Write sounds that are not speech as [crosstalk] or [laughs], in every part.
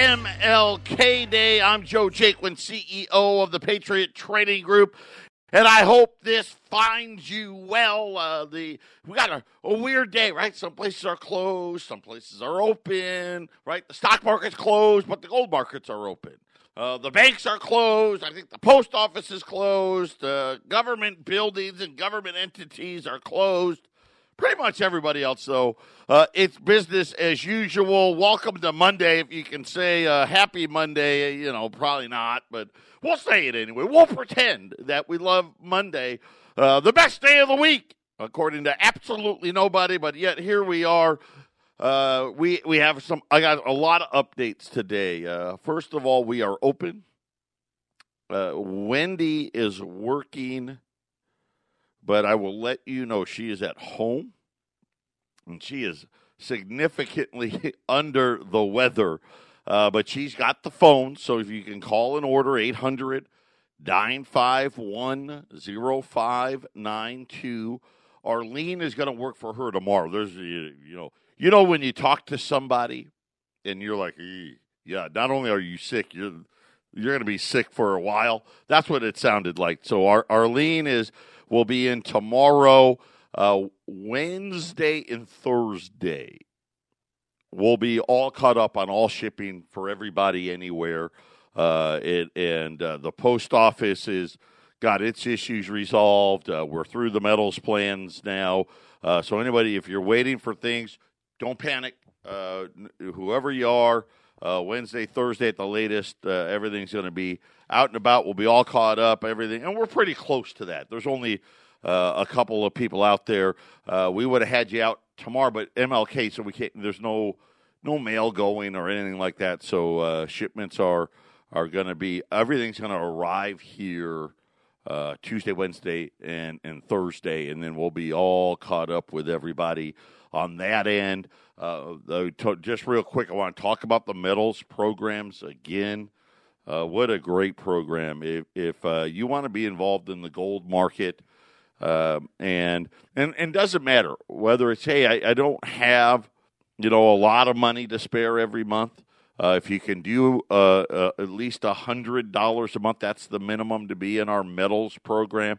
MLK Day. I'm Joe Jaquin, CEO of the Patriot Trading Group. And I hope this finds you well. Uh, the we got a, a weird day, right? Some places are closed, some places are open, right? The stock market's closed, but the gold markets are open. Uh, the banks are closed. I think the post office is closed. Uh, government buildings and government entities are closed. Pretty much everybody else, though, uh, it's business as usual. Welcome to Monday. If you can say uh, happy Monday, you know, probably not, but we'll say it anyway. We'll pretend that we love Monday, uh, the best day of the week, according to absolutely nobody. But yet here we are. Uh, we we have some. I got a lot of updates today. Uh, first of all, we are open. Uh, Wendy is working but I will let you know she is at home and she is significantly [laughs] under the weather. Uh, but she's got the phone, so if you can call and order 800 951 0592. Arlene is going to work for her tomorrow. There's, you know, you know when you talk to somebody and you're like, yeah, not only are you sick, you're you're going to be sick for a while. That's what it sounded like. So Ar- Arlene is will be in tomorrow, uh, Wednesday, and Thursday. We'll be all caught up on all shipping for everybody anywhere. Uh, it, and uh, the post office has got its issues resolved. Uh, we're through the metals plans now. Uh, so, anybody, if you're waiting for things, don't panic. Uh, whoever you are, uh, Wednesday, Thursday at the latest, uh, everything's going to be out and about. We'll be all caught up, everything, and we're pretty close to that. There's only uh, a couple of people out there. Uh, we would have had you out tomorrow, but MLK, so we can't. There's no no mail going or anything like that. So uh, shipments are are going to be everything's going to arrive here. Uh, Tuesday, Wednesday, and, and Thursday, and then we'll be all caught up with everybody on that end. Uh, just real quick, I want to talk about the metals programs again. Uh, what a great program! If if uh, you want to be involved in the gold market, uh, and and and doesn't matter whether it's hey, I, I, don't have you know a lot of money to spare every month. Uh, if you can do uh, uh, at least a hundred dollars a month, that's the minimum to be in our metals program.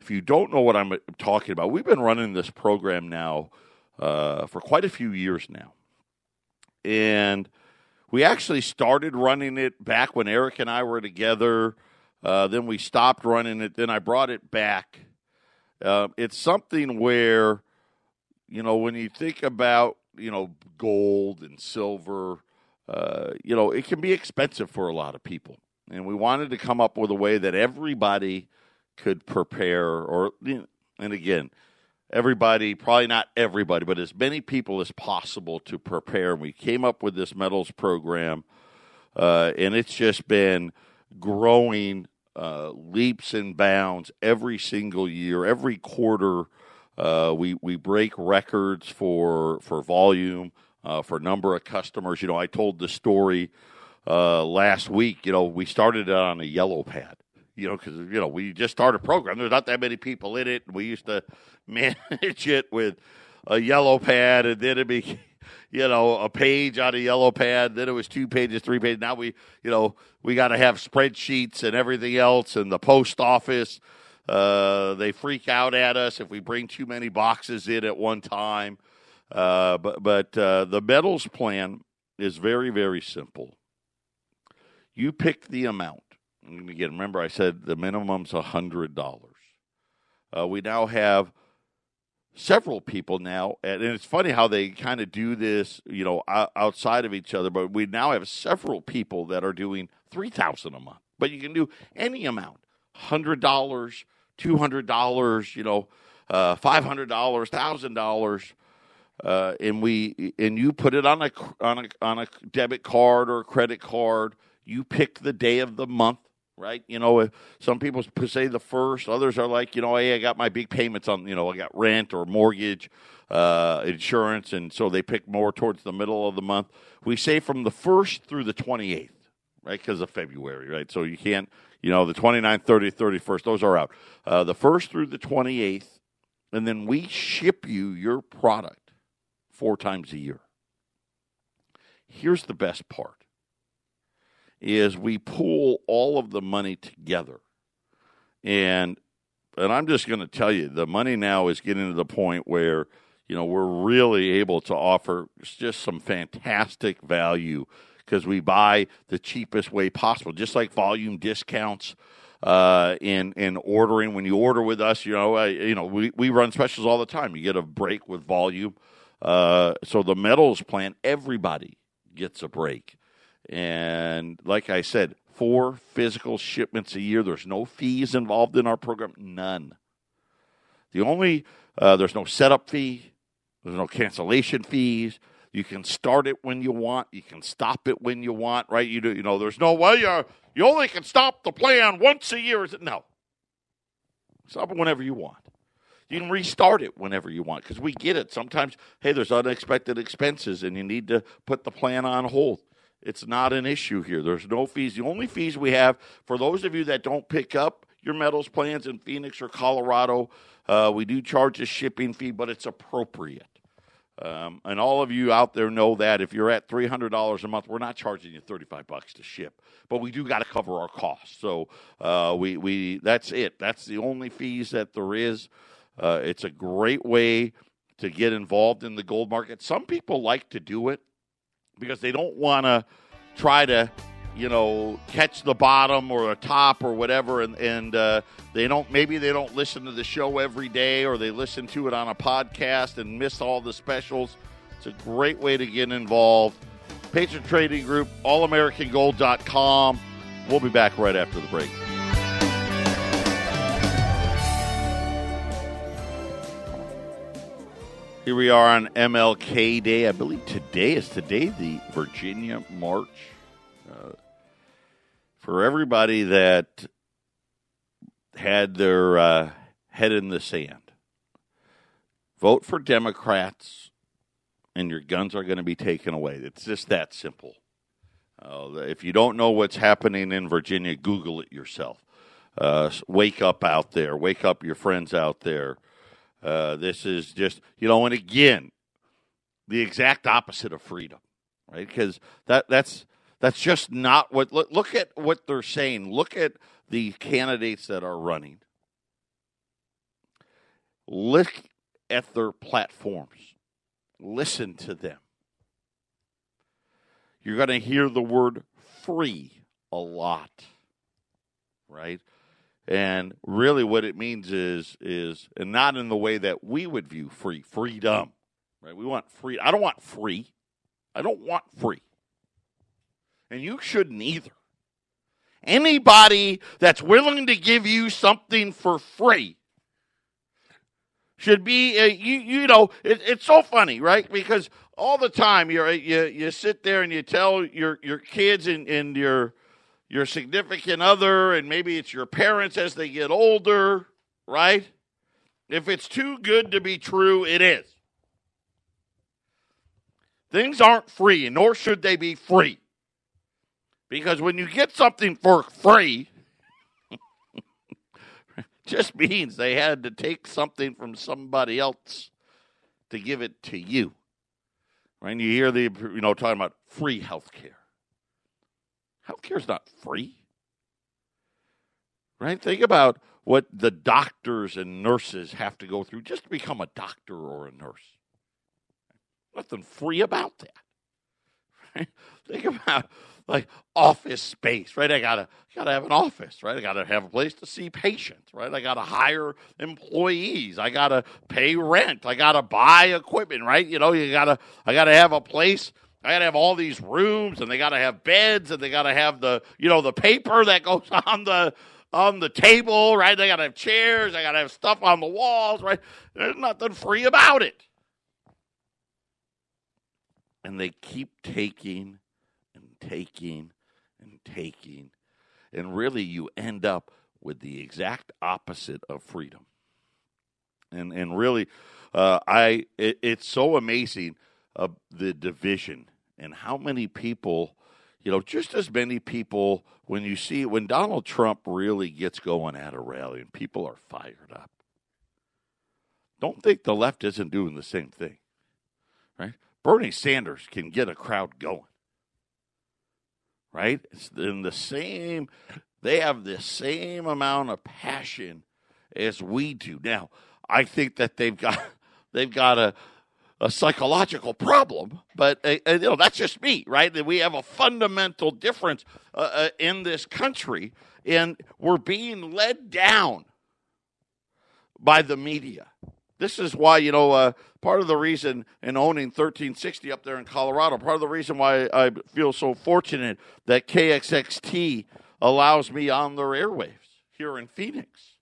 If you don't know what I'm talking about, we've been running this program now uh, for quite a few years now. And we actually started running it back when Eric and I were together. Uh, then we stopped running it. Then I brought it back. Uh, it's something where, you know, when you think about, you know, gold and silver, uh, you know, it can be expensive for a lot of people. And we wanted to come up with a way that everybody could prepare, or, and again, everybody, probably not everybody, but as many people as possible to prepare. And we came up with this metals program, uh, and it's just been growing uh, leaps and bounds every single year, every quarter. Uh, we we break records for for volume, uh, for number of customers. You know, I told the story uh, last week. You know, we started on a yellow pad you know, because you know we just started a program. There's not that many people in it. We used to [laughs] manage it with a yellow pad, and then it'd be, [laughs] you know, a page on a yellow pad. Then it was two pages, three pages. Now we, you know, we got to have spreadsheets and everything else, and the post office. Uh, they freak out at us if we bring too many boxes in at one time. Uh, but but uh, the metals plan is very very simple. You pick the amount again, remember I said the minimum's hundred dollars. Uh, we now have several people now, and it's funny how they kind of do this, you know, outside of each other. But we now have several people that are doing three thousand a month. But you can do any amount: hundred dollars, two hundred dollars, you know, uh, five hundred dollars, thousand dollars. Uh, and we and you put it on a on a on a debit card or a credit card. You pick the day of the month right? You know, some people say the first, others are like, you know, hey, I got my big payments on, you know, I got rent or mortgage, uh, insurance, and so they pick more towards the middle of the month. We say from the first through the 28th, right? Because of February, right? So you can't, you know, the 29th, 30th, 31st, those are out. Uh, the first through the 28th, and then we ship you your product four times a year. Here's the best part is we pool all of the money together. And and I'm just going to tell you the money now is getting to the point where you know we're really able to offer just some fantastic value because we buy the cheapest way possible, just like volume discounts uh, in in ordering. When you order with us, you know, uh, you know, we, we run specials all the time. You get a break with volume. Uh, so the metals plant, everybody gets a break. And like I said, four physical shipments a year. There's no fees involved in our program. None. The only uh, there's no setup fee. There's no cancellation fees. You can start it when you want. You can stop it when you want. Right? You do. You know. There's no well. You you only can stop the plan once a year. Is it no. Stop it whenever you want. You can restart it whenever you want because we get it. Sometimes, hey, there's unexpected expenses and you need to put the plan on hold. It's not an issue here. There's no fees. The only fees we have for those of you that don't pick up your metals plans in Phoenix or Colorado, uh, we do charge a shipping fee, but it's appropriate. Um, and all of you out there know that if you're at three hundred dollars a month, we're not charging you thirty five bucks to ship, but we do got to cover our costs. So uh, we we that's it. That's the only fees that there is. Uh, it's a great way to get involved in the gold market. Some people like to do it because they don't want to try to you know, catch the bottom or the top or whatever, and and uh, they don't maybe they don't listen to the show every day or they listen to it on a podcast and miss all the specials. It's a great way to get involved. Patriot Trading Group, allamericangold.com. We'll be back right after the break. Here we are on MLK Day. I believe today is today the Virginia March. Uh, for everybody that had their uh, head in the sand, vote for Democrats and your guns are going to be taken away. It's just that simple. Uh, if you don't know what's happening in Virginia, Google it yourself. Uh, wake up out there. Wake up your friends out there. Uh, this is just, you know, and again, the exact opposite of freedom, right? Because that that's that's just not what. Look, look at what they're saying. Look at the candidates that are running. Look at their platforms. Listen to them. You're going to hear the word free a lot, right? And really, what it means is is and not in the way that we would view free freedom, right? We want free. I don't want free. I don't want free and you shouldn't either. Anybody that's willing to give you something for free should be uh, you you know it, it's so funny right because all the time you you you sit there and you tell your your kids and, and your your significant other and maybe it's your parents as they get older right if it's too good to be true it is things aren't free nor should they be free because when you get something for free, [laughs] just means they had to take something from somebody else to give it to you. Right? you hear the you know talking about free health care. Health care is not free. Right? Think about what the doctors and nurses have to go through just to become a doctor or a nurse. Nothing free about that. Right? Think about like office space, right? I gotta gotta have an office, right? I gotta have a place to see patients, right? I gotta hire employees. I gotta pay rent. I gotta buy equipment, right? You know, you gotta I gotta have a place. I gotta have all these rooms, and they gotta have beds, and they gotta have the you know the paper that goes [laughs] on the on the table, right? They gotta have chairs. I gotta have stuff on the walls, right? There's nothing free about it. And they keep taking and taking and taking. And really, you end up with the exact opposite of freedom. And, and really, uh, I it, it's so amazing uh, the division and how many people, you know, just as many people when you see when Donald Trump really gets going at a rally and people are fired up. Don't think the left isn't doing the same thing, right? Bernie Sanders can get a crowd going right? It's in the same, they have the same amount of passion as we do. Now, I think that they've got [laughs] they've got a a psychological problem, but uh, uh you know that's just me, right? That we have a fundamental difference uh, uh, in this country, and we're being led down by the media. This is why you know uh, part of the reason in owning 1360 up there in Colorado. Part of the reason why I feel so fortunate that KXXT allows me on their airwaves here in Phoenix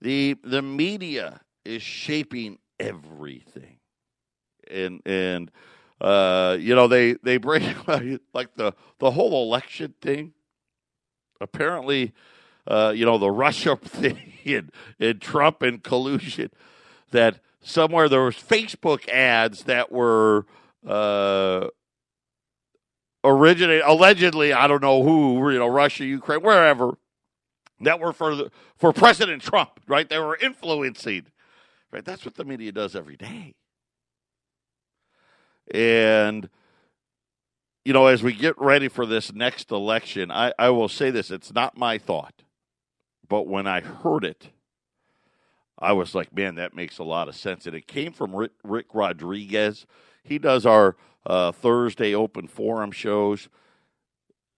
the the media is shaping everything, and and uh, you know they they bring [laughs] like the the whole election thing. Apparently, uh, you know the Russia [laughs] thing and, and Trump and collusion. That somewhere there was Facebook ads that were uh, originate allegedly. I don't know who you know Russia, Ukraine, wherever that were for the, for President Trump, right? They were influencing, right? That's what the media does every day. And you know, as we get ready for this next election, I, I will say this: it's not my thought, but when I heard it, I was like, man, that makes a lot of sense. And it came from Rick, Rick Rodriguez. He does our uh, Thursday open forum shows.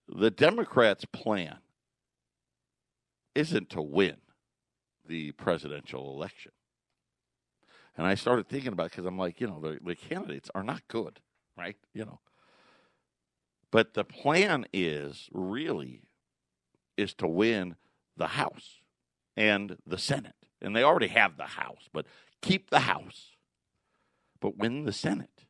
The Democrats' plan isn't to win the presidential election. And I started thinking about it because I'm like, you know, the, the candidates are not good, right? You know. But the plan is really is to win the House and the Senate. And they already have the House, but keep the House, but win the Senate.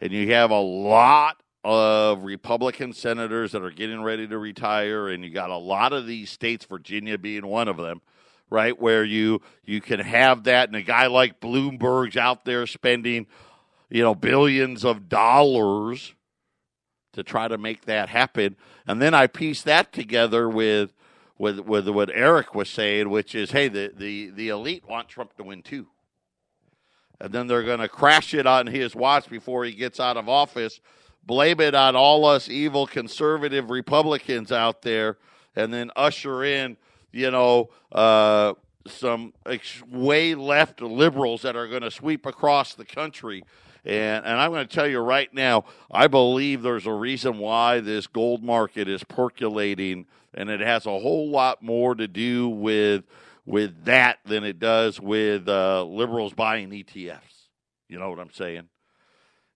And you have a lot of Republican senators that are getting ready to retire, and you got a lot of these states, Virginia being one of them, right, where you you can have that, and a guy like Bloomberg's out there spending, you know, billions of dollars to try to make that happen, and then I piece that together with with with what Eric was saying, which is, hey, the the the elite want Trump to win too. And then they're going to crash it on his watch before he gets out of office blame it on all us evil conservative Republicans out there, and then usher in, you know, uh, some way left liberals that are going to sweep across the country. And, and I'm going to tell you right now, I believe there's a reason why this gold market is percolating, and it has a whole lot more to do with with that than it does with uh, liberals buying ETFs. You know what I'm saying?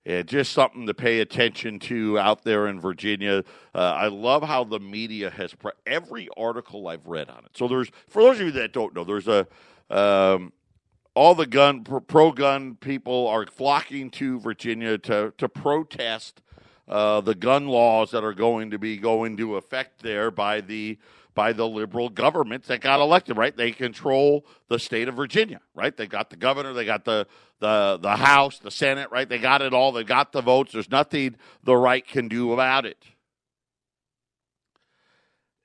And just something to pay attention to out there in Virginia. Uh, I love how the media has pre- every article I've read on it. So there's for those of you that don't know, there's a um, all the gun pro gun people are flocking to Virginia to to protest uh, the gun laws that are going to be going to effect there by the by the liberal government that got elected, right? They control the state of Virginia, right? They got the governor, they got the the the House, the Senate, right? They got it all. They got the votes. There's nothing the right can do about it.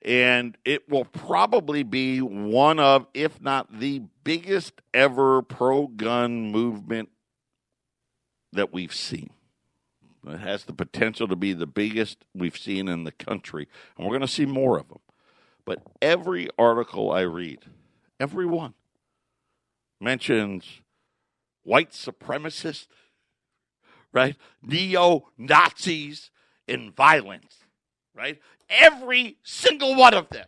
And it will probably be one of, if not the biggest ever pro gun movement that we've seen. It has the potential to be the biggest we've seen in the country, and we're going to see more of them. But every article I read, every one, mentions white supremacists, right? Neo Nazis and violence, right? Every single one of them,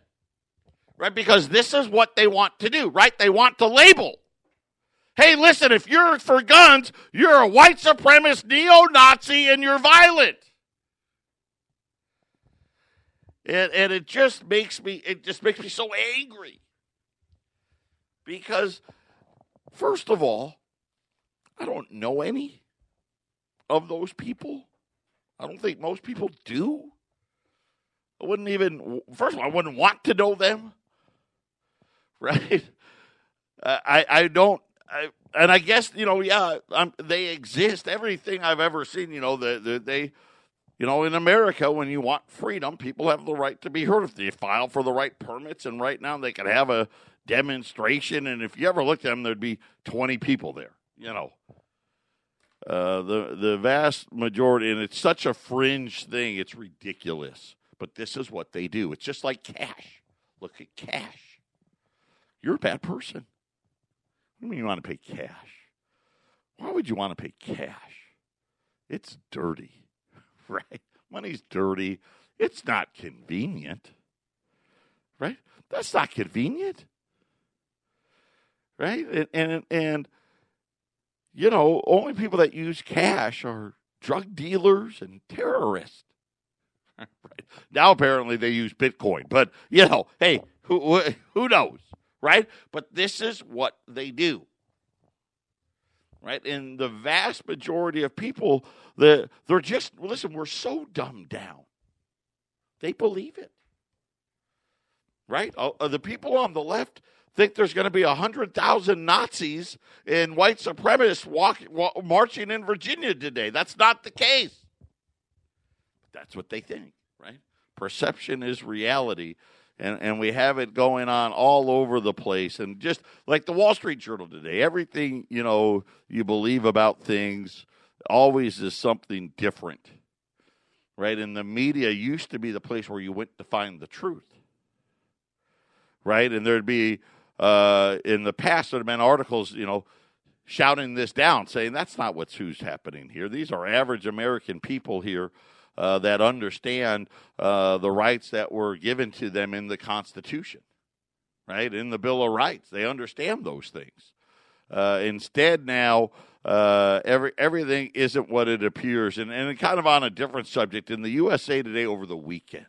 right? Because this is what they want to do, right? They want to label. Hey, listen, if you're for guns, you're a white supremacist, neo Nazi, and you're violent. And, and it just makes me it just makes me so angry. Because first of all, I don't know any of those people. I don't think most people do. I wouldn't even first of all, I wouldn't want to know them. [laughs] Right? I I don't I, and I guess you know, yeah, I'm, they exist. Everything I've ever seen, you know, the, the, they you know, in America, when you want freedom, people have the right to be heard if they file for the right permits. And right now, they can have a demonstration. And if you ever looked at them, there'd be 20 people there, you know. Uh, the the vast majority, and it's such a fringe thing, it's ridiculous. But this is what they do. It's just like cash. Look at cash. You're a bad person. What do you mean you want to pay cash? Why would you want to pay cash? It's dirty, [laughs] right? Money's dirty. It's not convenient, right? That's not convenient, right? And and, and you know, only people that use cash are drug dealers and terrorists. [laughs] right. Now apparently they use Bitcoin, but you know, hey, who who knows, right? But this is what they do. Right? And the vast majority of people that they're just listen, we're so dumbed down. They believe it. Right? Uh, the people on the left think there's going to be 100,000 Nazis and white supremacists walk, walk, marching in Virginia today. That's not the case. That's what they think, right? Perception is reality. And, and we have it going on all over the place. And just like the Wall Street Journal today, everything, you know, you believe about things always is something different, right? And the media used to be the place where you went to find the truth, right? And there'd be uh, in the past there'd been articles, you know, shouting this down, saying that's not what's who's happening here. These are average American people here uh, that understand uh, the rights that were given to them in the Constitution, right? In the Bill of Rights, they understand those things. Uh, instead, now uh, every everything isn't what it appears, and and kind of on a different subject in the USA Today over the weekend,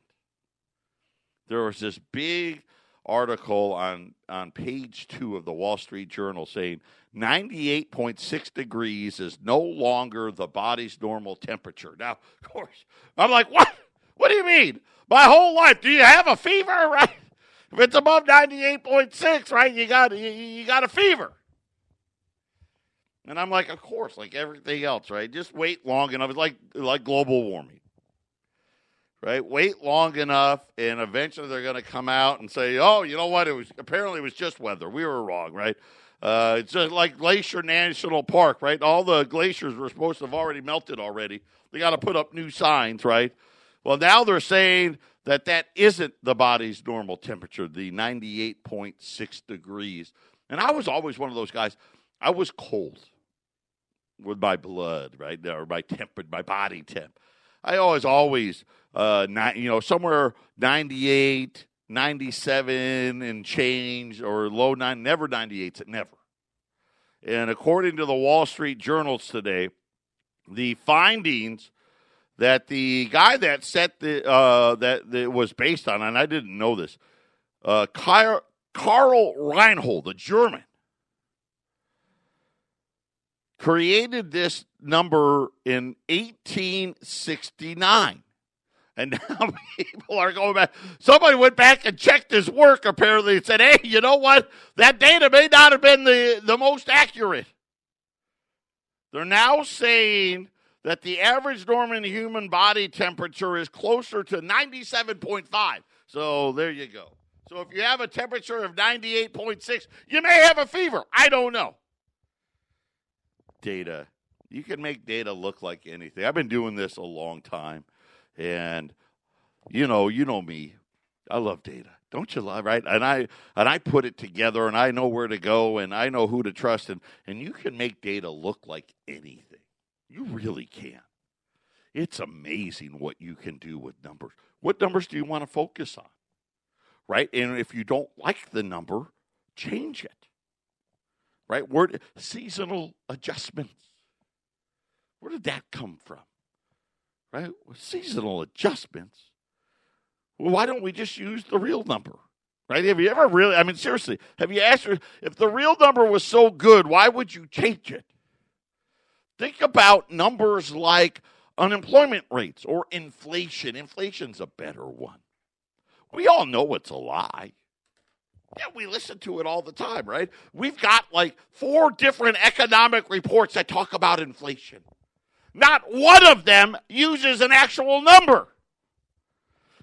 there was this big article on on page two of the Wall Street Journal saying 98.6 degrees is no longer the body's normal temperature. Now, of course, I'm like, what? What do you mean? My whole life, do you have a fever? [laughs] Right? If it's above 98.6, right, you got you, you got a fever. And I'm like, of course, like everything else, right? Just wait long enough. It's like like global warming right? Wait long enough, and eventually they're going to come out and say, "Oh, you know what? It was apparently it was just weather. We were wrong, right?" Uh, it's just like Glacier National Park, right? All the glaciers were supposed to have already melted already. They got to put up new signs, right? Well, now they're saying that that isn't the body's normal temperature, the 98.6 degrees. And I was always one of those guys. I was cold with my blood, right? Or my temp, my body temp. I always, always uh, not, you know, somewhere 98, 97 and change or low nine, never 98s, never. And according to the Wall Street Journals today, the findings that the guy that set the uh, that, that was based on, and I didn't know this, uh, Karl Reinhold, a German, created this number in 1869. And [laughs] now people are going back. Somebody went back and checked his work apparently and said, hey, you know what? That data may not have been the, the most accurate. They're now saying that the average Norman human body temperature is closer to 97.5. So there you go. So if you have a temperature of 98.6, you may have a fever. I don't know. Data. You can make data look like anything. I've been doing this a long time. And you know, you know me. I love data. Don't you love right? And I and I put it together and I know where to go and I know who to trust and and you can make data look like anything. You really can. It's amazing what you can do with numbers. What numbers do you want to focus on? Right? And if you don't like the number, change it. Right? Word seasonal adjustments. Where did that come from? right? Seasonal adjustments. Well, why don't we just use the real number? Right? Have you ever really, I mean, seriously, have you asked if the real number was so good, why would you change it? Think about numbers like unemployment rates or inflation. Inflation's a better one. We all know it's a lie. Yeah, we listen to it all the time, right? We've got like four different economic reports that talk about inflation. Not one of them uses an actual number.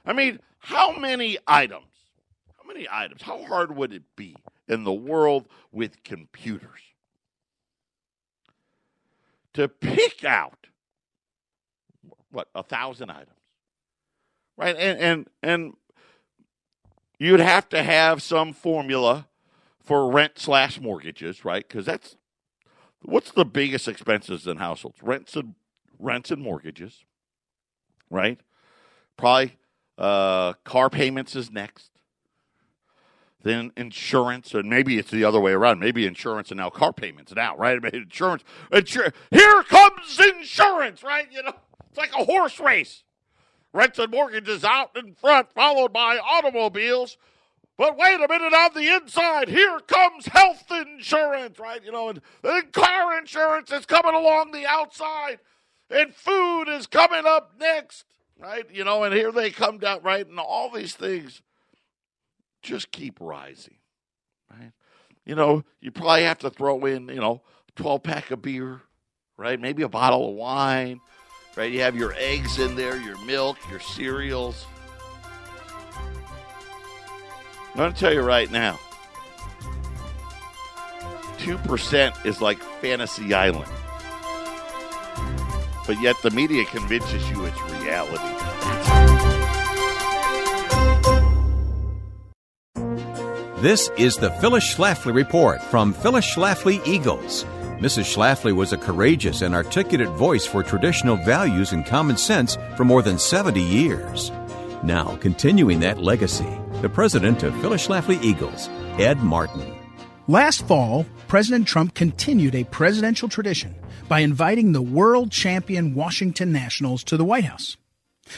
I mean, how many items? How many items? How hard would it be in the world with computers to pick out what a thousand items, right? And and and you'd have to have some formula for rent slash mortgages, right? Because that's what's the biggest expenses in households: rents and rents and mortgages, right? Probably uh, car payments is next. Then insurance, and maybe it's the other way around. Maybe insurance and now car payments now, right? [laughs] Insurance, insur- here comes insurance, right? You know, it's like a horse race. Rents and mortgages out in front, followed by automobiles. But wait a minute, on the inside, here comes health insurance, right? You know, and, and car insurance is coming along the outside, and food is coming up next right? You know, and here they come down, right? And all these things just keep rising, right? You know, you probably have to throw in, you know, 12 pack of beer, right? Maybe a bottle of wine, right? You have your eggs in there, your milk, your cereals. I'm going to tell you right now 2% is like Fantasy Island but yet the media convinces you it's reality. This is the Phyllis Schlafly Report from Phyllis Schlafly Eagles. Mrs. Schlafly was a courageous and articulate voice for traditional values and common sense for more than 70 years. Now, continuing that legacy, the president of Phyllis Schlafly Eagles, Ed Martin. Last fall, President Trump continued a presidential tradition by inviting the world champion Washington Nationals to the White House.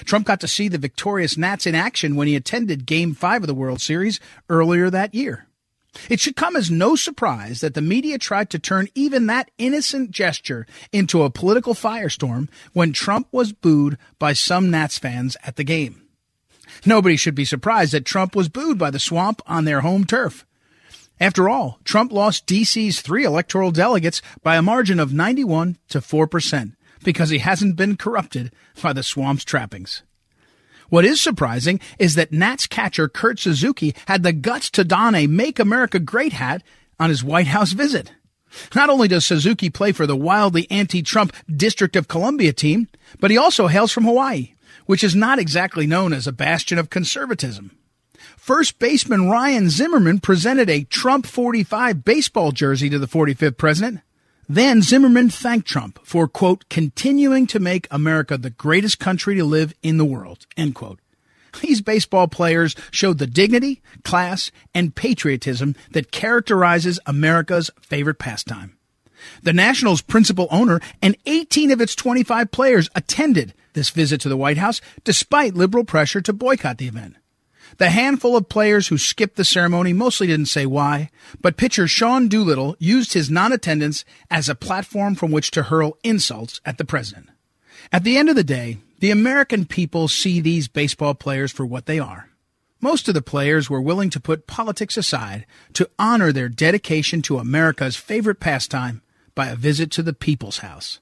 Trump got to see the victorious Nats in action when he attended Game 5 of the World Series earlier that year. It should come as no surprise that the media tried to turn even that innocent gesture into a political firestorm when Trump was booed by some Nats fans at the game. Nobody should be surprised that Trump was booed by the swamp on their home turf. After all, Trump lost DC's three electoral delegates by a margin of 91 to 4% because he hasn't been corrupted by the swamp's trappings. What is surprising is that Nats catcher Kurt Suzuki had the guts to don a Make America Great hat on his White House visit. Not only does Suzuki play for the wildly anti-Trump District of Columbia team, but he also hails from Hawaii, which is not exactly known as a bastion of conservatism. First baseman Ryan Zimmerman presented a Trump 45 baseball jersey to the 45th president. Then Zimmerman thanked Trump for, quote, continuing to make America the greatest country to live in the world, end quote. These baseball players showed the dignity, class, and patriotism that characterizes America's favorite pastime. The Nationals' principal owner and 18 of its 25 players attended this visit to the White House despite liberal pressure to boycott the event. The handful of players who skipped the ceremony mostly didn't say why, but pitcher Sean Doolittle used his non-attendance as a platform from which to hurl insults at the president. At the end of the day, the American people see these baseball players for what they are. Most of the players were willing to put politics aside to honor their dedication to America's favorite pastime by a visit to the People's House.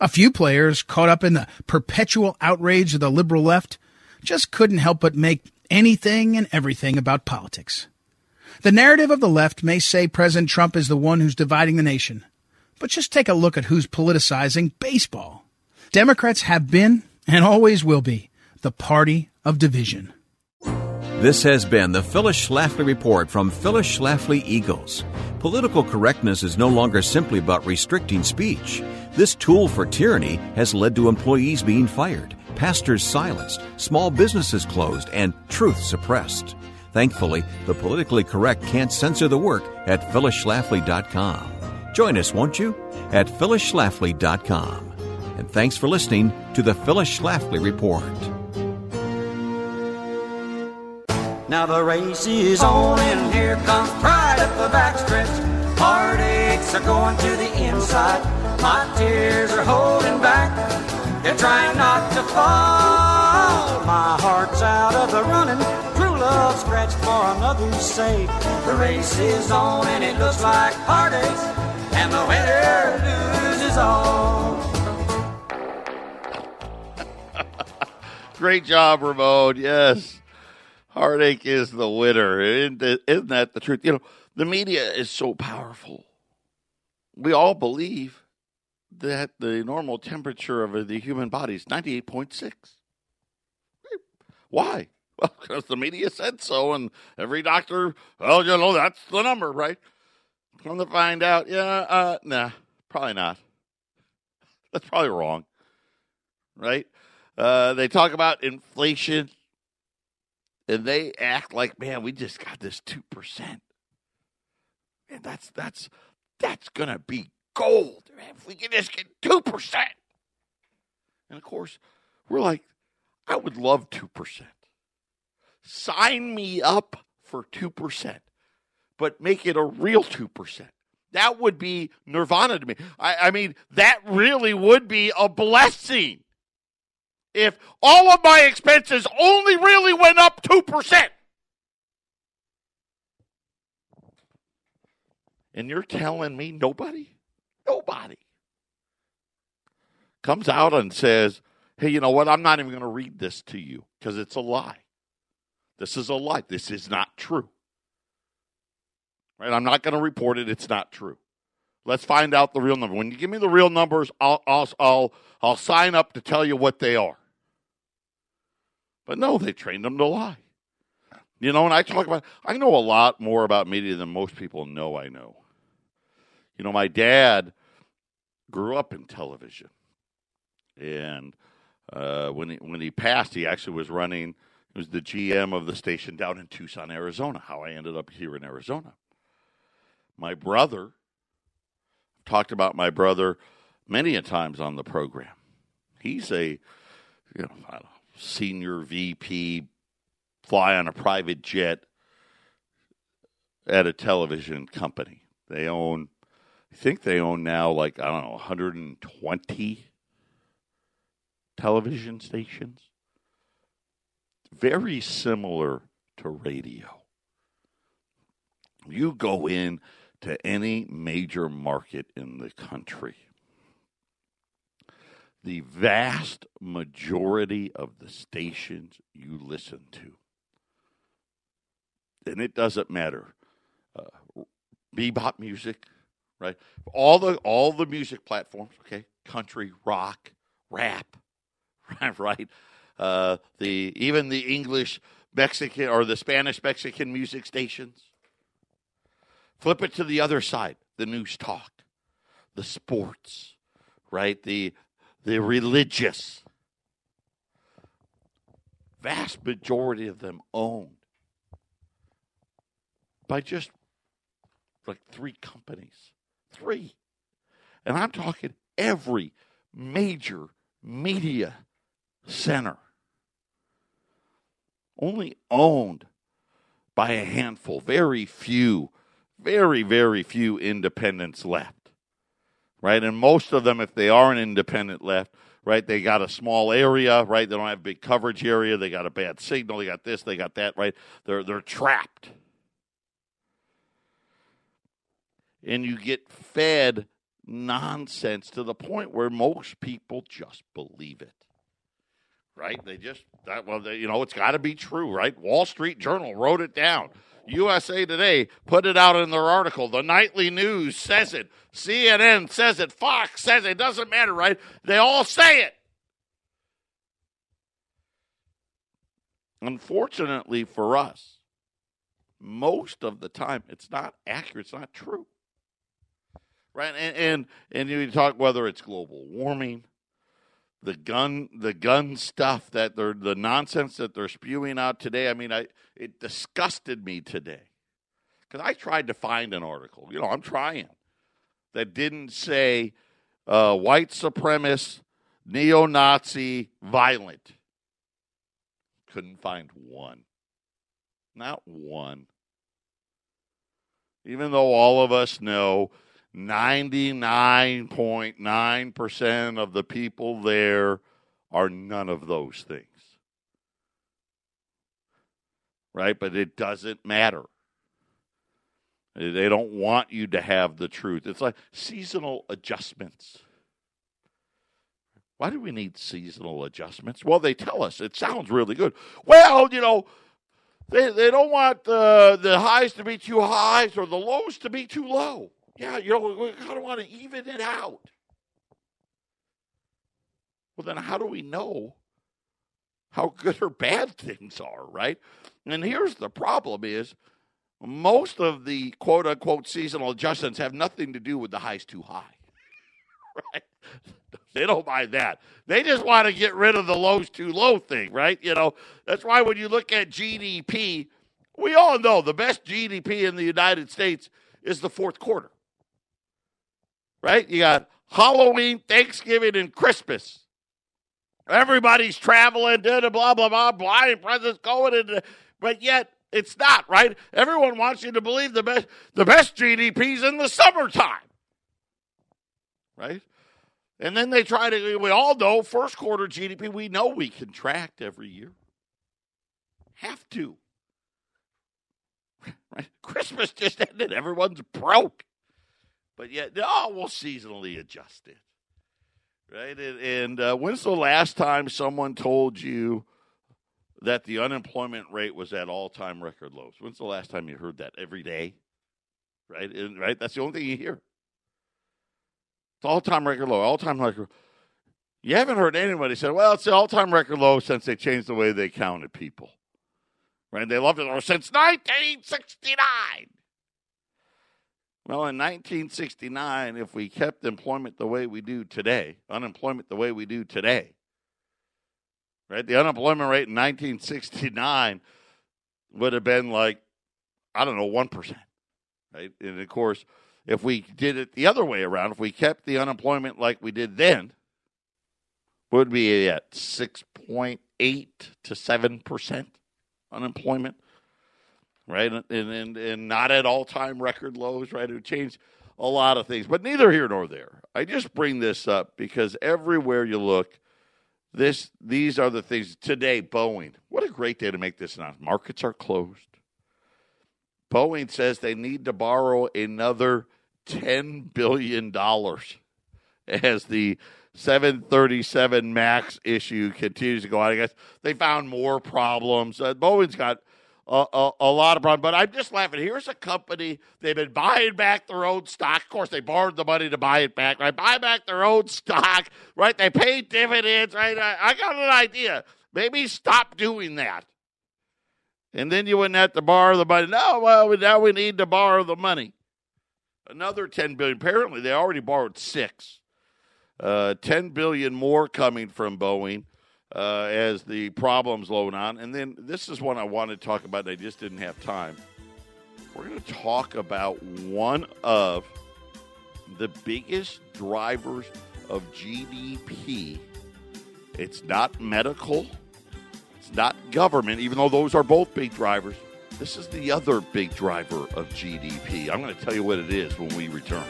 A few players, caught up in the perpetual outrage of the liberal left, just couldn't help but make anything and everything about politics. The narrative of the left may say President Trump is the one who's dividing the nation, but just take a look at who's politicizing baseball. Democrats have been and always will be the party of division. This has been the Phyllis Schlafly Report from Phyllis Schlafly Eagles. Political correctness is no longer simply about restricting speech. This tool for tyranny has led to employees being fired pastors silenced, small businesses closed, and truth suppressed. Thankfully, the politically correct can't censor the work at phyllisschlafly.com. Join us, won't you? At phyllisschlafly.com. And thanks for listening to the Phyllis Schlafly Report. Now the race is on and here comes pride up the backstretch. Heartaches are going to the inside. My tears are holding back. They're trying not to fall. My heart's out of the running. True love scratched for another's sake. The race is on and it looks like heartaches. And the winner loses all. Great job, Ramon. Yes. Heartache is the winner. Isn't that the truth? You know, the media is so powerful. We all believe that the normal temperature of the human body is 98.6. Why? [laughs] Well, because the media said so, and every doctor, well, you know, that's the number, right? Come to find out, yeah, uh, nah, probably not. [laughs] That's probably wrong, right? Uh, they talk about inflation, and they act like, man, we just got this two percent, and that's that's that's gonna be gold, If we can just get two percent, and of course, we're like, I would love two percent. Sign me up for 2%, but make it a real 2%. That would be nirvana to me. I, I mean, that really would be a blessing if all of my expenses only really went up 2%. And you're telling me nobody? Nobody comes out and says, hey, you know what? I'm not even going to read this to you because it's a lie. This is a lie. This is not true. Right? I'm not going to report it. It's not true. Let's find out the real number. When you give me the real numbers, I'll, I'll, I'll, I'll sign up to tell you what they are. But no, they trained them to lie. You know, and I talk about, I know a lot more about media than most people know I know. You know, my dad grew up in television. And uh, when, he, when he passed, he actually was running he was the GM of the station down in Tucson, Arizona, how I ended up here in Arizona. My brother, talked about my brother many a times on the program. He's a you know, know senior VP, fly on a private jet at a television company. They own, I think they own now like, I don't know, 120 television stations very similar to radio. You go in to any major market in the country. The vast majority of the stations you listen to, and it doesn't matter, uh, bebop music, right? All the all the music platforms, okay, country, rock, rap, [laughs] right? uh, the even the English Mexican or the Spanish Mexican music stations. Flip it to the other side, the news talk, the sports, right? The the religious. Vast majority of them owned by just like three companies. Three. And I'm talking every major media center only owned by a handful, very few, very, very few independents left. Right? And most of them, if they are an independent left, right, they got a small area, right? They don't have big coverage area, they got a bad signal, they got this, they got that, right? They're they're trapped. And you get fed nonsense to the point where most people just believe it right? They just that well, they, you know, it's got to be true, right? Wall Street Journal wrote it down. USA Today put it out in their article. The nightly news says it. CNN says it. Fox says it. it doesn't matter, right? They all say it. Unfortunately for us, most of the time it's not accurate. It's not true. Right? And and, and you talk whether it's global warming, the gun the gun stuff that they're the nonsense that they're spewing out today. I mean, I it disgusted me today because I tried to find an article. You know, I'm trying that didn't say uh, white supremacist, neo-Nazi, violent. Couldn't find one. Not one. Even though all of us know 99.9% of the people there are none of those things. Right? But it doesn't matter. They don't want you to have the truth. It's like seasonal adjustments. Why do we need seasonal adjustments? Well, they tell us it sounds really good. Well, you know, they, they don't want the, the highs to be too high or the lows to be too low. Yeah, you know, we kind of want to even it out. Well, then how do we know how good or bad things are, right? And here's the problem is most of the quote unquote seasonal adjustments have nothing to do with the highs too high. [laughs] right? They don't mind that. They just want to get rid of the lows too low thing, right? You know, that's why when you look at GDP, we all know the best GDP in the United States is the fourth quarter. Right? You got Halloween, Thanksgiving, and Christmas. Everybody's traveling, blah, blah, blah, blah, buying presents, going in, but yet it's not, right? Everyone wants you to believe the best the best GDP's in the summertime. Right? And then they try to we all know first quarter GDP, we know we contract every year. Have to. [laughs] Right? Christmas just ended. Everyone's broke. But yet, oh, we'll seasonally adjust it. Right? And, and uh, when's the last time someone told you that the unemployment rate was at all time record lows? When's the last time you heard that? Every day? Right? And, right? That's the only thing you hear. It's all time record low, all time record. You haven't heard anybody say, well, it's the all time record low since they changed the way they counted people. Right? They loved it or since 1969. Well, in 1969, if we kept employment the way we do today, unemployment the way we do today, right? The unemployment rate in 1969 would have been like, I don't know, 1%, right? And of course, if we did it the other way around, if we kept the unemployment like we did then, would be at 6.8 to 7% unemployment right? And, and, and not at all time record lows, right? It would change a lot of things, but neither here nor there. I just bring this up because everywhere you look, this these are the things. Today, Boeing. What a great day to make this announcement. Markets are closed. Boeing says they need to borrow another ten billion dollars as the 737 Max issue continues to go on. I guess they found more problems. Uh, Boeing's got a, a, a, lot of problems. But I'm just laughing. Here's a company, they've been buying back their own stock. Of course, they borrowed the money to buy it back, right? Buy back their own [laughs] stock, right? They pay dividends, right? I, I got an idea. Maybe stop doing that. And then you wouldn't have to borrow the money. No, well, now we need to borrow the money. Another 10 billion. Apparently, they already borrowed six. Uh, 10 billion more coming from Boeing uh, as the problems load on. And then this is one I wanted to talk about, I just didn't have time. We're going to talk about one of the biggest drivers of GDP. It's not medical, it's not government, even though those are both big drivers. This is the other big driver of GDP. I'm going to tell you what it is when we return.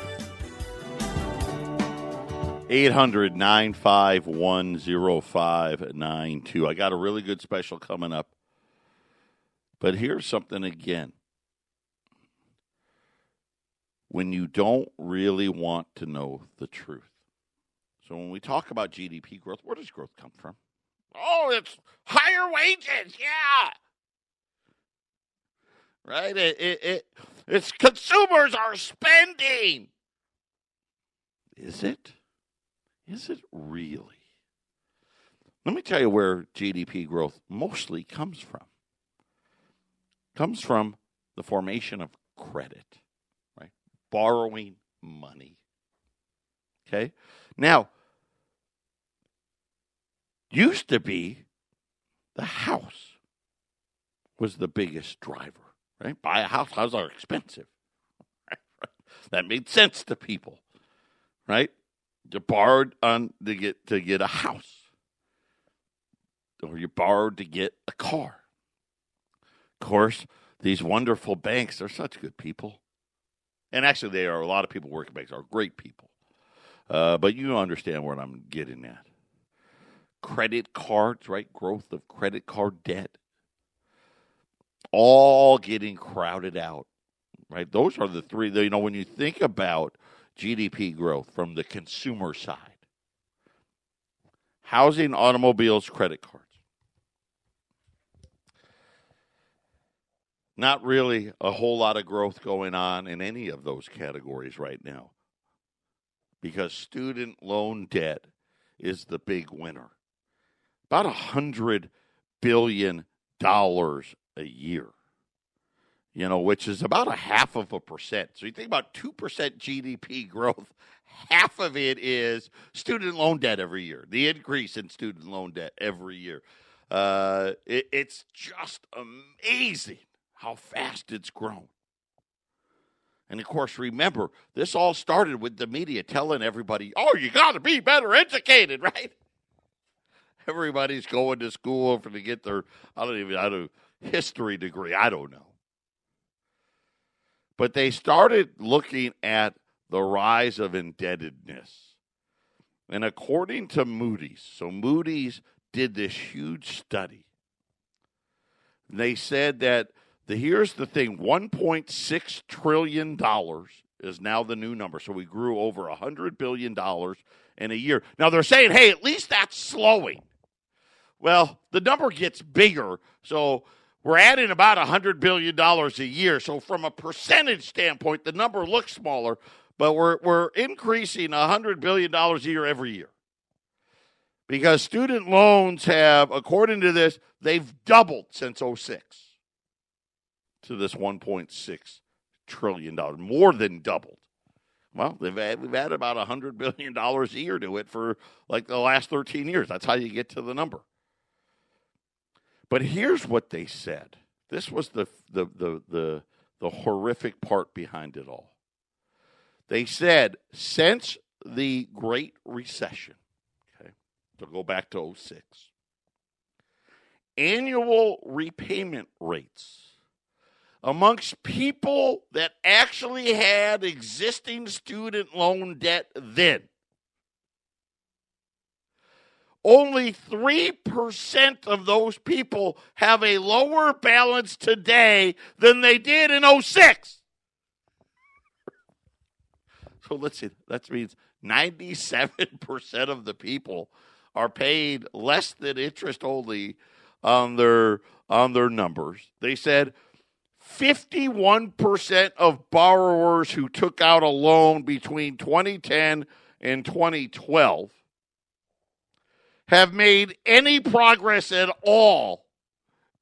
800 951 0592. I got a really good special coming up. But here's something again. When you don't really want to know the truth. So when we talk about GDP growth, where does growth come from? Oh, it's higher wages. Yeah. Right? It, it, it, it's consumers are spending. Is it? Is it really? Let me tell you where GDP growth mostly comes from. Comes from the formation of credit, right? Borrowing money. Okay? Now, used to be the house was the biggest driver, right? Buy a house, houses are expensive. [laughs] That made sense to people, right? You borrowed on to get to get a house, or you borrowed to get a car. Of course, these wonderful banks are such good people, and actually, they are a lot of people working banks are great people. Uh, but you understand what I'm getting at. Credit cards, right? Growth of credit card debt, all getting crowded out, right? Those are the three. You know, when you think about GDP growth from the consumer side. Housing, automobiles, credit cards. Not really a whole lot of growth going on in any of those categories right now because student loan debt is the big winner. About a hundred billion dollars a year. You know, which is about a half of a percent. So you think about two percent GDP growth, half of it is student loan debt every year. The increase in student loan debt every year. Uh, it, it's just amazing how fast it's grown. And of course, remember, this all started with the media telling everybody, oh, you got to be better educated, [laughs] right? Everybody's going to school for to get their, I don't even, I don't, history degree. I don't know. But they started looking at the rise of indebtedness. And according to Moody's, so Moody's did this huge study. They said that the, here's the thing 1.6 trillion dollars is now the new number. So we grew over 100 billion dollars in a year. Now they're saying, "Hey, at least that's slowing." Well, the number gets bigger. So we're adding about $100 billion a year. So, from a percentage standpoint, the number looks smaller, but we're, we're increasing $100 billion a year every year because student loans have, according to this, they've doubled since 06 to this 1.6 trillion dollars, more than doubled. Well, they've had, we've had about 100 billion dollars a year to it for like the last 13 years. That's how you get to the number. But here's what they said. This was the the the the, the horrific part behind it all. They said since the Great Recession, okay, to go back to 06. Annual repayment rates amongst people that actually had existing student loan debt then. Only 3% of those people have a lower balance today than they did in 06. [laughs] So let's see, that means 97% of the people are paid less than interest only on their on their numbers. They said 51% of borrowers who took out a loan between 2010 and 2012 have made any progress at all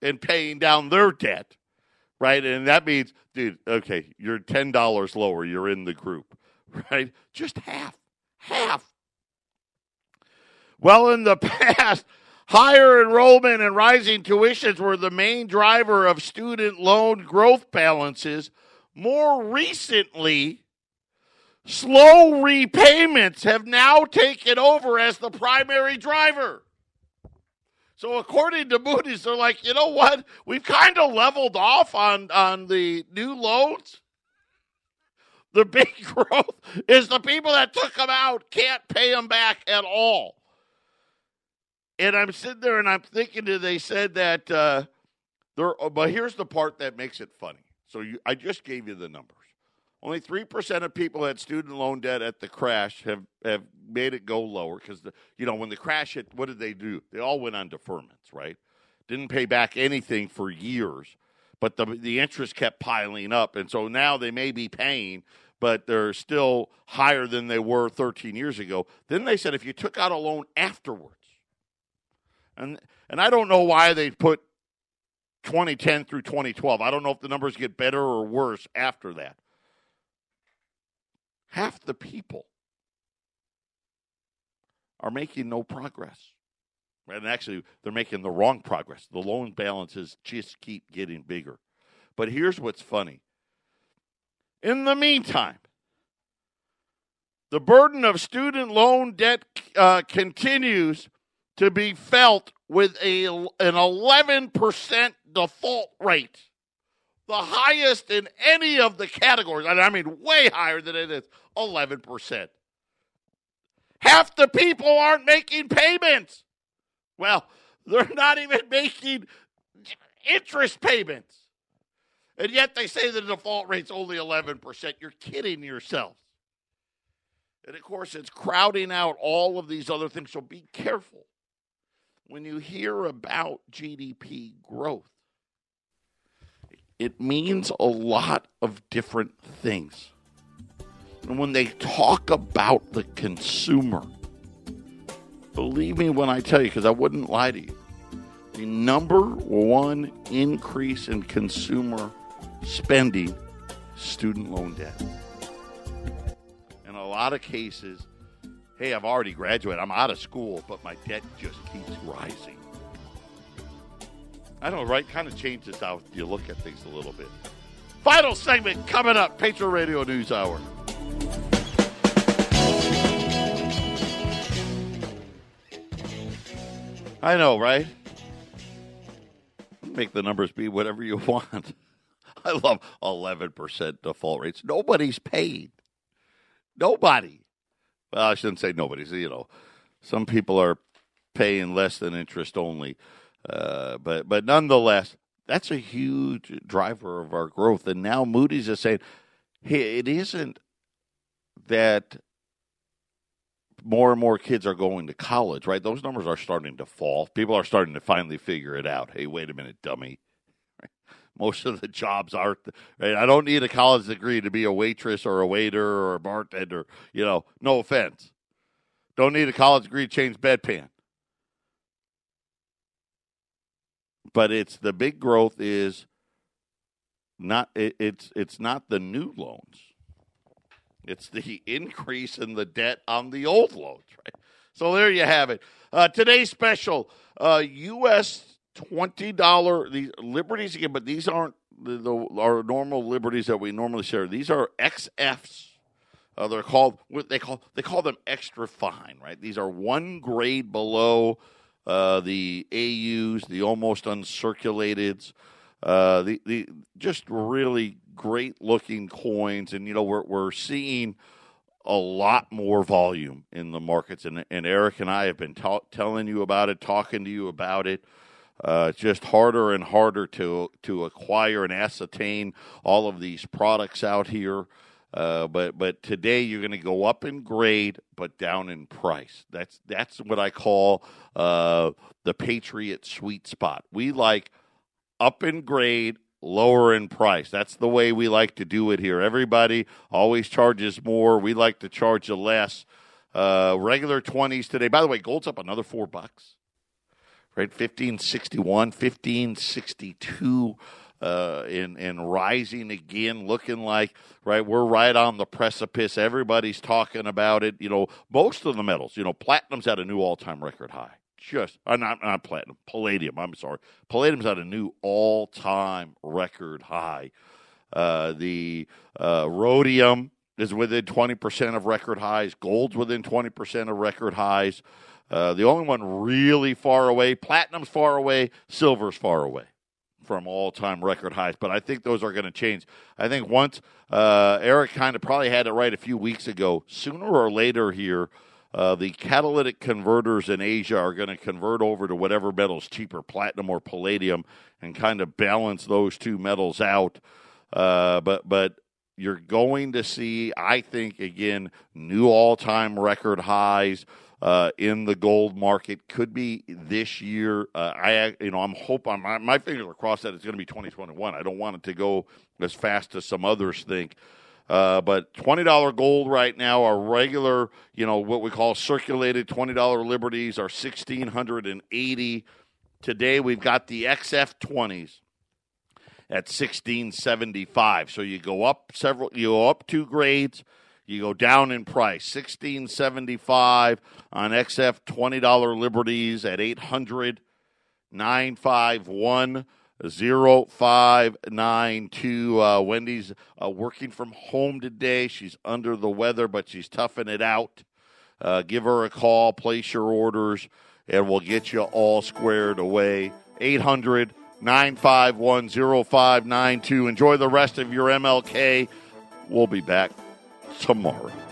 in paying down their debt, right? And that means, dude, okay, you're $10 lower, you're in the group, [laughs] right? Just half, half well, in the [laughs] past, higher enrollment and rising tuitions were the main driver of student loan growth balances. More recently, slow repayments have now taken over as the primary driver. So according to Moody's, they're like, you know what? We've kind of leveled off on, on the new loans. The big [laughs] growth is the people that took them out can't pay them back at all. And I'm sitting there and I'm thinking that they said that uh, there. But here's the part that makes it funny. So you, I just gave you the numbers. Only three percent of people had student loan debt at the crash have have made it go lower because you know when the crash hit, what did they do? They all went on deferments, right? Didn't pay back anything for years, but the the interest kept piling up, and so now they may be paying, but they're still higher than they were 13 years ago. Then they said if you took out a loan afterwards and and I don't know why they put 2010 through 2012. I don't know if the numbers get better or worse after that. Half the people are making no progress. And actually, they're making the wrong progress. The loan balances just keep getting bigger. But here's what's funny. In the meantime, the burden of student loan debt uh, continues to be felt with a an 11% default rate. The highest in any of the categories. I mean, way higher than it is 11%. Half the people aren't making payments. Well, [laughs] they're not even making interest payments. And yet they say the default rate's only 11%. You're kidding yourself. And of course, it's crowding out all of these other things. So be careful when you hear about GDP growth, it means a lot of different things. And when they talk about the consumer, Believe me when I tell you, because I wouldn't lie to you. The number one increase in consumer spending, student loan debt. In a lot of cases, hey, I've already graduated, I'm out of school, but my debt just keeps rising. I know, right? Kind of changes how you look at things a little bit. Final segment coming up, Patriot Radio News Hour. I know, right? Make the numbers be whatever you [laughs] want. I love 11% default rates. Nobody's paid. Nobody. Well, I shouldn't say nobody's. You know, some people are paying less than interest only. Uh, but but nonetheless, that's a huge driver of our growth. And now Moody's is saying, hey, it isn't that more and more kids are going to college, right? Those numbers are starting to fall. People are starting to finally figure it out. Hey, wait a minute, dummy. [laughs] Most of the jobs aren't. Right? I don't need a college degree to be a waitress or a waiter or a bartender. You know, no offense. Don't need a college degree to change bedpan. But it's the big growth is not. It, it's it's not the new loans it's the [laughs] increase in the debt on the old loans, right? So there you have it. Uh, today's special, uh, U.S. twenty dollar these liberties again, but these aren't the, the, our normal liberties that we normally share. These are XFs. Uh, they're called they call they call them extra fine, right? These are one grade below uh, the AUs, the almost uncirculateds. Uh, the the just really great looking coins, and you know we're we're seeing a lot more volume in the markets, and and Eric and I have been ta- telling you about it, talking to you about it. Uh, it's just harder and harder to to acquire and ascertain all of these products out here. Uh, but but today you're going to go up in grade, but down in price. That's that's what I call uh, the Patriot sweet spot. We like up in grade, lower in price. That's the way we like to do it here. Everybody always charges more. We like to charge you less. Uh, regular 20s today. By the way, gold's up another four bucks. Right, 1561, 1562 uh, and and rising again, looking like right. We're right on the precipice. Everybody's talking about it. You know, most of the metals. You know, platinum's at a new all time record high just uh, not not platinum, palladium. I'm sorry, palladium's at a new all time record high. Uh, the uh, rhodium is within 20% of record highs. Gold's within 20% of record highs. Uh, the only one really far away, platinum's far away, silver's far away from all time record highs. But I think those are going to change. I think once uh, Eric kind of probably had it right a few weeks ago, sooner or later here, uh, the catalytic converters in Asia are going to convert over to whatever metal's cheaper, platinum or palladium, and kind of balance those two metals out. Uh, but but you're going to see, I think, again, new all-time record highs. Uh, in the gold market could be this year. Uh, I, you know, I'm hoping my, my fingers are crossed that it's going to be 2021. I don't want it to go as fast as some others think. Uh, but twenty dollar gold right now, our regular, you know, what we call circulated twenty dollar liberties are sixteen hundred and eighty. Today we've got the XF twenties at sixteen seventy five. So you go up several, you go up two grades, you go down in price. Sixteen seventy five on XF twenty dollar liberties at eight hundred nine five one. 0592. Uh, Wendy's uh, working from home today. She's under the weather, but she's toughing it out. Uh, give her a call, place your orders, and we'll get you all squared away. 800 951 0592. Enjoy the rest of your MLK. We'll be back tomorrow.